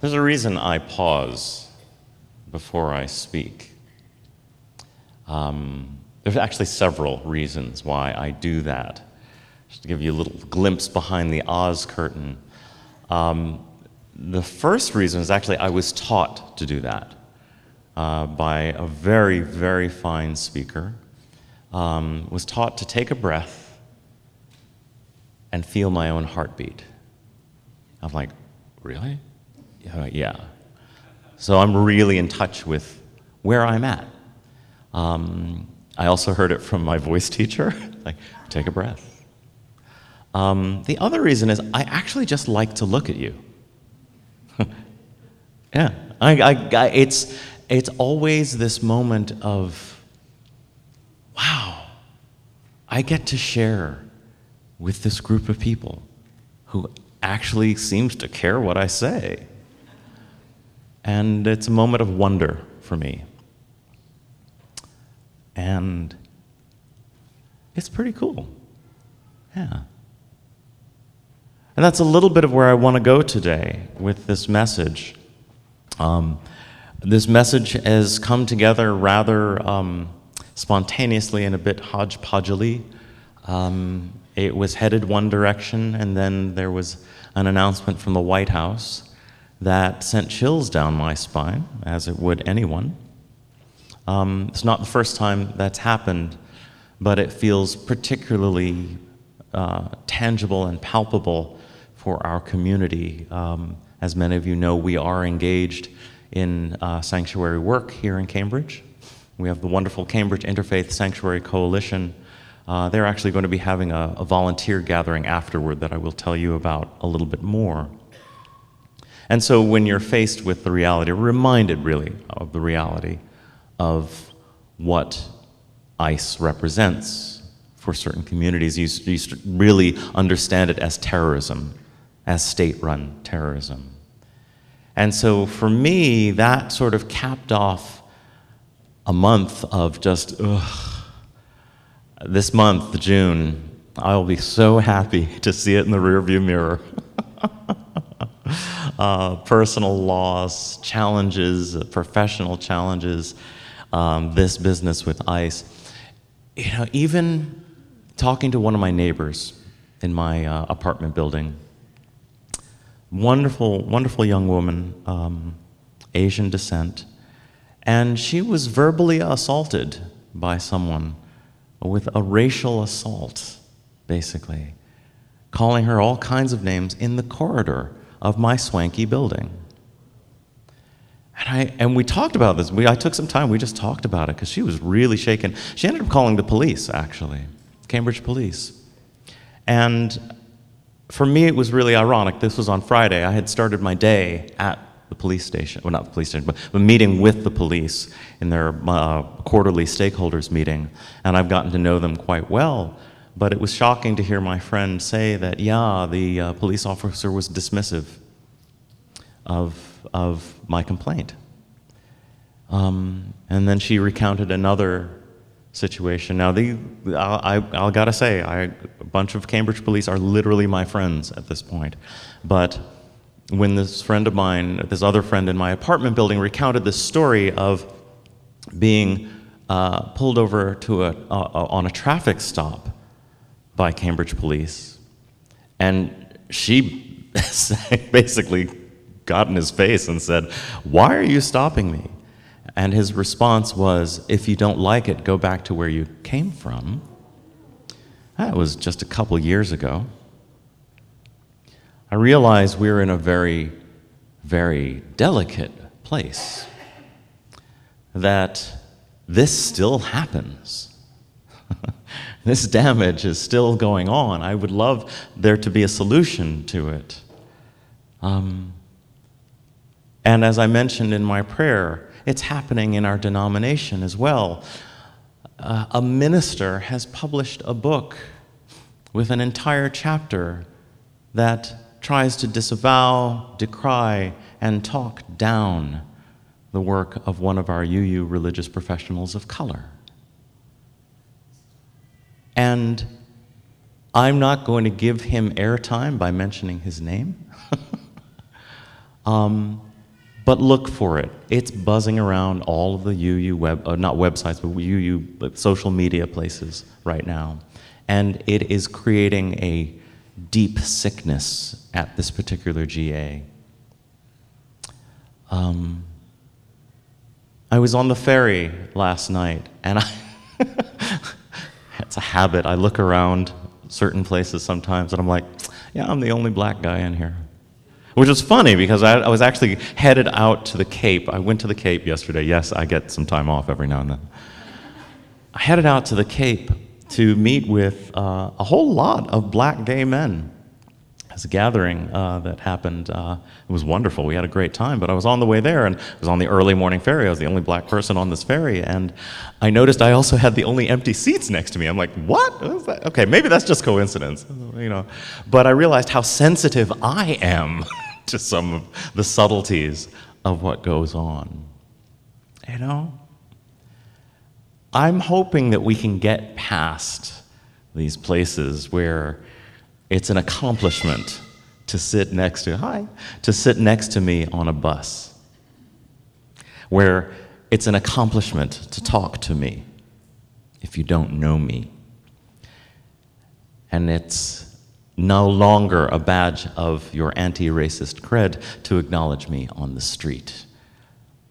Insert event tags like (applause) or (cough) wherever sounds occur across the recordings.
There's a reason I pause before I speak. Um, there's actually several reasons why I do that. Just to give you a little glimpse behind the Oz curtain. Um, the first reason is actually I was taught to do that uh, by a very, very fine speaker. Um, was taught to take a breath and feel my own heartbeat. I'm like, really? Yeah, yeah. So I'm really in touch with where I'm at. Um, I also heard it from my voice teacher (laughs) like, take a breath. Um, the other reason is I actually just like to look at you. (laughs) yeah, I, I, I, it's, it's always this moment of, wow, I get to share with this group of people who actually seems to care what I say. And it's a moment of wonder for me. And it's pretty cool. Yeah. And that's a little bit of where I want to go today with this message. Um, this message has come together rather um, spontaneously and a bit hodgepodgely. Um, it was headed one direction, and then there was an announcement from the White House that sent chills down my spine, as it would anyone. Um, it's not the first time that's happened, but it feels particularly uh, tangible and palpable for our community. Um, as many of you know, we are engaged in uh, sanctuary work here in Cambridge. We have the wonderful Cambridge Interfaith Sanctuary Coalition. Uh, they're actually going to be having a, a volunteer gathering afterward that I will tell you about a little bit more. And so when you're faced with the reality, reminded really of the reality of what ICE represents for certain communities, you, you really understand it as terrorism as state run terrorism. And so for me, that sort of capped off a month of just, ugh. This month, June, I'll be so happy (laughs) to see it in the rearview mirror. (laughs) uh, personal loss, challenges, professional challenges, um, this business with ICE. You know, even talking to one of my neighbors in my uh, apartment building, wonderful, wonderful young woman, um, Asian descent, and she was verbally assaulted by someone with a racial assault, basically, calling her all kinds of names in the corridor of my swanky building. And, I, and we talked about this. We, I took some time, we just talked about it because she was really shaken. She ended up calling the police, actually, Cambridge police. And for me, it was really ironic. This was on Friday. I had started my day at the police station, well, not the police station, but a meeting with the police in their uh, quarterly stakeholders meeting, and I've gotten to know them quite well. But it was shocking to hear my friend say that, yeah, the uh, police officer was dismissive of, of my complaint. Um, and then she recounted another situation. Now, the, I, I, I gotta say, I, a bunch of Cambridge police are literally my friends at this point. But when this friend of mine, this other friend in my apartment building, recounted this story of being uh, pulled over to a, uh, on a traffic stop by Cambridge police, and she (laughs) basically got in his face and said, Why are you stopping me? And his response was, If you don't like it, go back to where you came from. That was just a couple years ago. I realized we were in a very, very delicate place. That this still happens. (laughs) (laughs) this damage is still going on. I would love there to be a solution to it. Um, and as I mentioned in my prayer, it's happening in our denomination as well. Uh, a minister has published a book with an entire chapter that tries to disavow, decry, and talk down the work of one of our UU religious professionals of color. And I'm not going to give him airtime by mentioning his name. (laughs) um, But look for it. It's buzzing around all of the UU web, uh, not websites, but UU social media places right now. And it is creating a deep sickness at this particular GA. Um, I was on the ferry last night, and I (laughs) it's a habit. I look around certain places sometimes, and I'm like, yeah, I'm the only black guy in here. Which is funny because I, I was actually headed out to the Cape. I went to the Cape yesterday. Yes, I get some time off every now and then. I headed out to the Cape to meet with uh, a whole lot of black gay men a gathering uh, that happened. Uh, it was wonderful. We had a great time. But I was on the way there, and I was on the early morning ferry. I was the only black person on this ferry, and I noticed I also had the only empty seats next to me. I'm like, what? what okay, maybe that's just coincidence, you know. But I realized how sensitive I am (laughs) to some of the subtleties of what goes on. You know, I'm hoping that we can get past these places where it's an accomplishment to sit next to, hi, to sit next to me on a bus. Where it's an accomplishment to talk to me if you don't know me. And it's no longer a badge of your anti racist cred to acknowledge me on the street.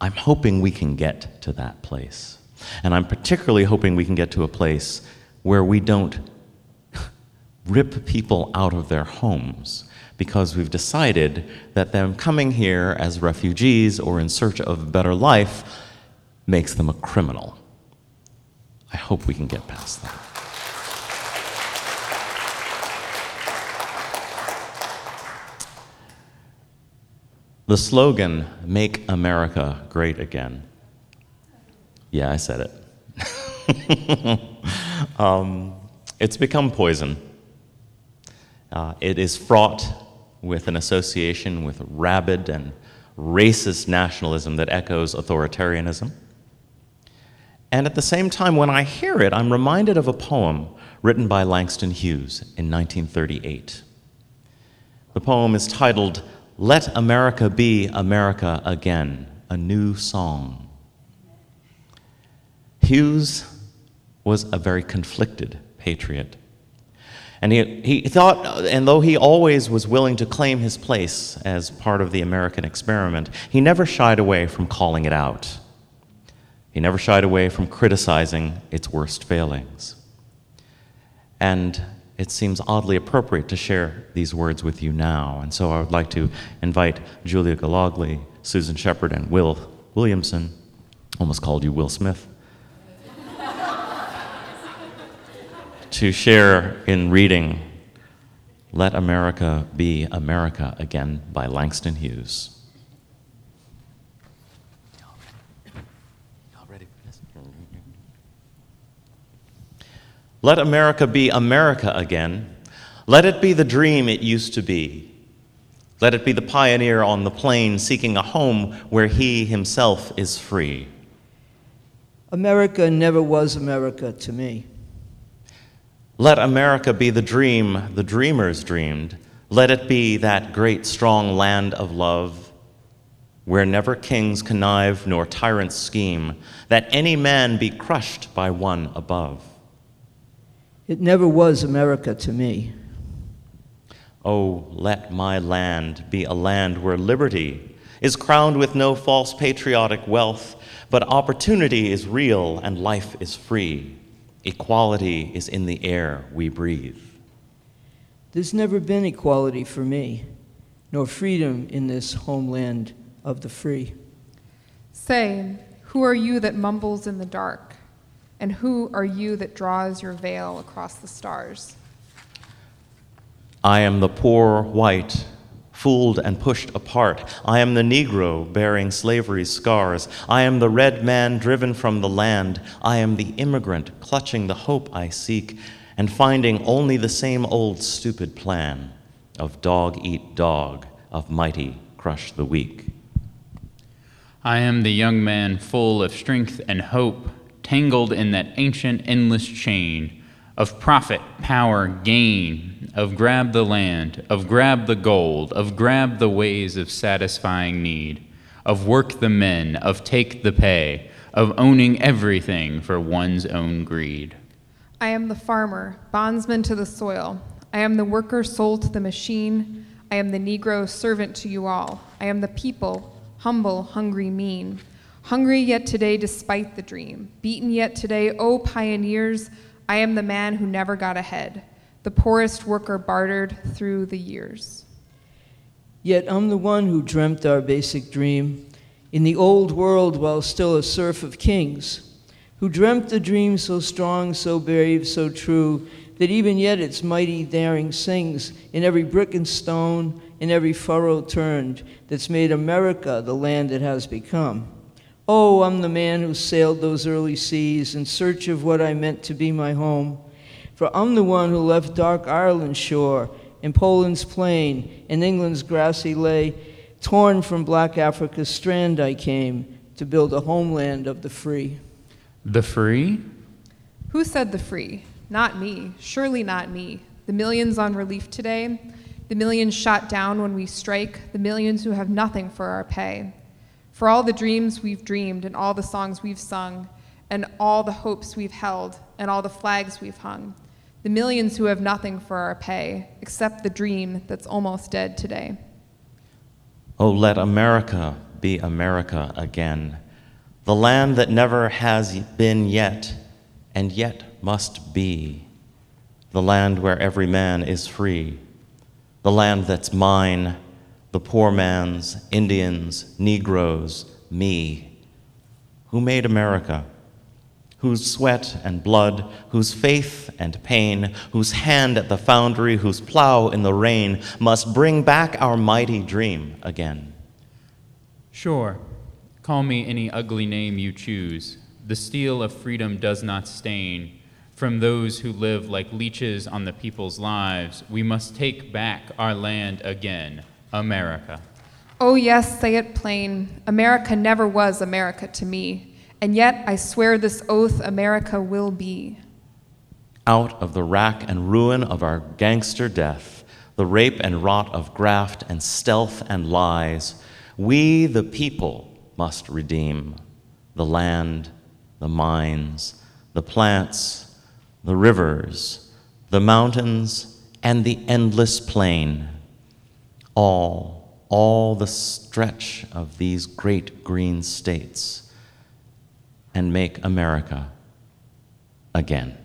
I'm hoping we can get to that place. And I'm particularly hoping we can get to a place where we don't rip people out of their homes because we've decided that them coming here as refugees or in search of a better life makes them a criminal. I hope we can get past that. The slogan, Make America Great Again. Yeah, I said it. (laughs) um, it's become poison. Uh, it is fraught with an association with rabid and racist nationalism that echoes authoritarianism. And at the same time, when I hear it, I'm reminded of a poem written by Langston Hughes in 1938. The poem is titled, Let America Be America Again, a New Song. Hughes was a very conflicted patriot. And he, he thought, and though he always was willing to claim his place as part of the American experiment, he never shied away from calling it out. He never shied away from criticizing its worst failings. And it seems oddly appropriate to share these words with you now. And so I would like to invite Julia Galogli, Susan Shepard, and Will Williamson, almost called you Will Smith, to share in reading Let America Be America Again by Langston Hughes. Let America be America again. Let it be the dream it used to be. Let it be the pioneer on the plain seeking a home where he himself is free. America never was America to me. Let America be the dream the dreamers dreamed. Let it be that great, strong land of love, where never kings connive nor tyrants scheme, that any man be crushed by one above. It never was America to me. Oh, let my land be a land where liberty is crowned with no false patriotic wealth, but opportunity is real and life is free. Equality is in the air we breathe. There's never been equality for me, nor freedom in this homeland of the free. Say, who are you that mumbles in the dark? And who are you that draws your veil across the stars? I am the poor white fooled and pushed apart. I am the Negro bearing slavery's scars. I am the red man driven from the land. I am the immigrant clutching the hope I seek and finding only the same old stupid plan of dog eat dog, of mighty crush the weak. I am the young man full of strength and hope, tangled in that ancient endless chain of profit, power, gain, of grab the land, of grab the gold, of grab the ways of satisfying need. of work the men, of take the pay, of owning everything for one's own greed. I am the farmer, bondsman to the soil. I am the worker sold to the machine. I am the Negro servant to you all. I am the people, humble, hungry, mean. Hungry yet today despite the dream. Beaten yet today, O pioneers, I am the man who never got ahead. The poorest worker bartered through the years. Yet I'm the one who dreamt our basic dream in the old world while still a serf of kings, who dreamt the dream so strong, so brave, so true, that even yet its mighty daring sings in every brick and stone, in every furrow turned, that's made America the land it has become. Oh, I'm the man who sailed those early seas in search of what I meant to be my home. For I'm the one who left dark Ireland's shore in Poland's plain, in England's grassy lay, torn from black Africa's strand I came to build a homeland of the free. The free? Who said the free? Not me, surely not me. The millions on relief today, the millions shot down when we strike, the millions who have nothing for our pay. For all the dreams we've dreamed, and all the songs we've sung, and all the hopes we've held, and all the flags we've hung the millions who have nothing for our pay except the dream that's almost dead today. Oh, let America be America again, the land that never has been yet and yet must be, the land where every man is free, the land that's mine, the poor man's, Indians, Negroes, me. Who made America? whose sweat and blood, whose faith and pain, whose hand at the foundry, whose plow in the rain, must bring back our mighty dream again. Sure, call me any ugly name you choose. The steel of freedom does not stain. From those who live like leeches on the people's lives, we must take back our land again, America. Oh, yes, say it plain. America never was America to me. And yet I swear this oath America will be. Out of the rack and ruin of our gangster death, the rape and rot of graft and stealth and lies, we, the people, must redeem the land, the mines, the plants, the rivers, the mountains, and the endless plain. All, all the stretch of these great green states and make America again.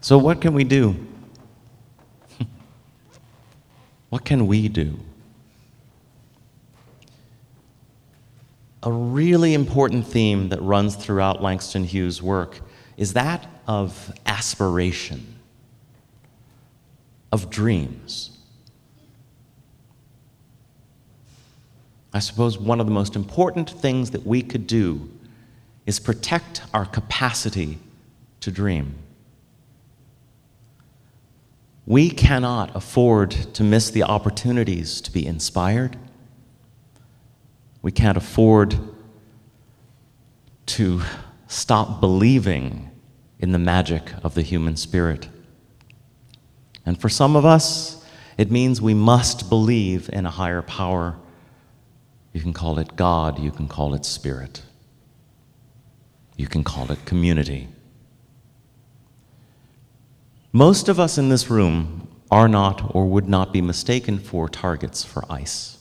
So, what can we do? what can we do? a really important theme that runs throughout Langston Hughes' work is that of aspiration, of dreams. I suppose one of the most important things that we could do is protect our capacity to dream. We cannot afford to miss the opportunities to be inspired we can't afford to stop believing in the magic of the human spirit. And for some of us, it means we must believe in a higher power. You can call it God, you can call it spirit, you can call it community. Most of us in this room are not or would not be mistaken for targets for ICE.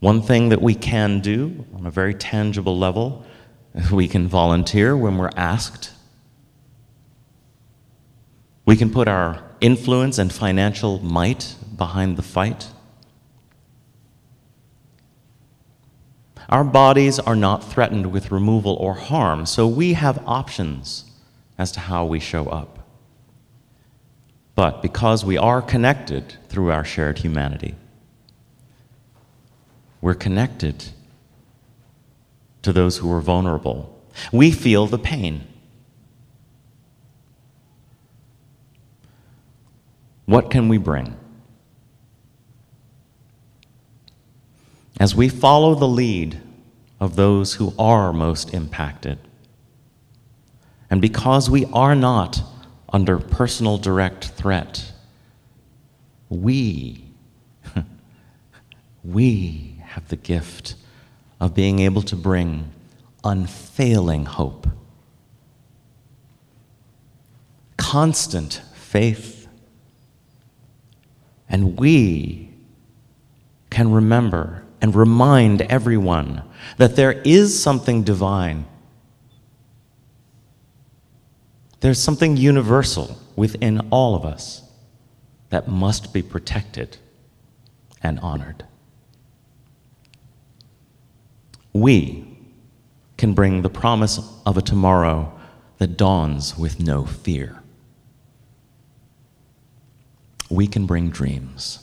One thing that we can do on a very tangible level, (laughs) we can volunteer when we're asked. We can put our influence and financial might behind the fight. Our bodies are not threatened with removal or harm, so we have options as to how we show up. But because we are connected through our shared humanity, we're connected to those who are vulnerable. We feel the pain. What can we bring? as we follow the lead of those who are most impacted. And because we are not under personal direct threat, we, (laughs) we have the gift of being able to bring unfailing hope, constant faith, and we can remember and remind everyone that there is something divine. There's something universal within all of us that must be protected and honored. We can bring the promise of a tomorrow that dawns with no fear. We can bring dreams.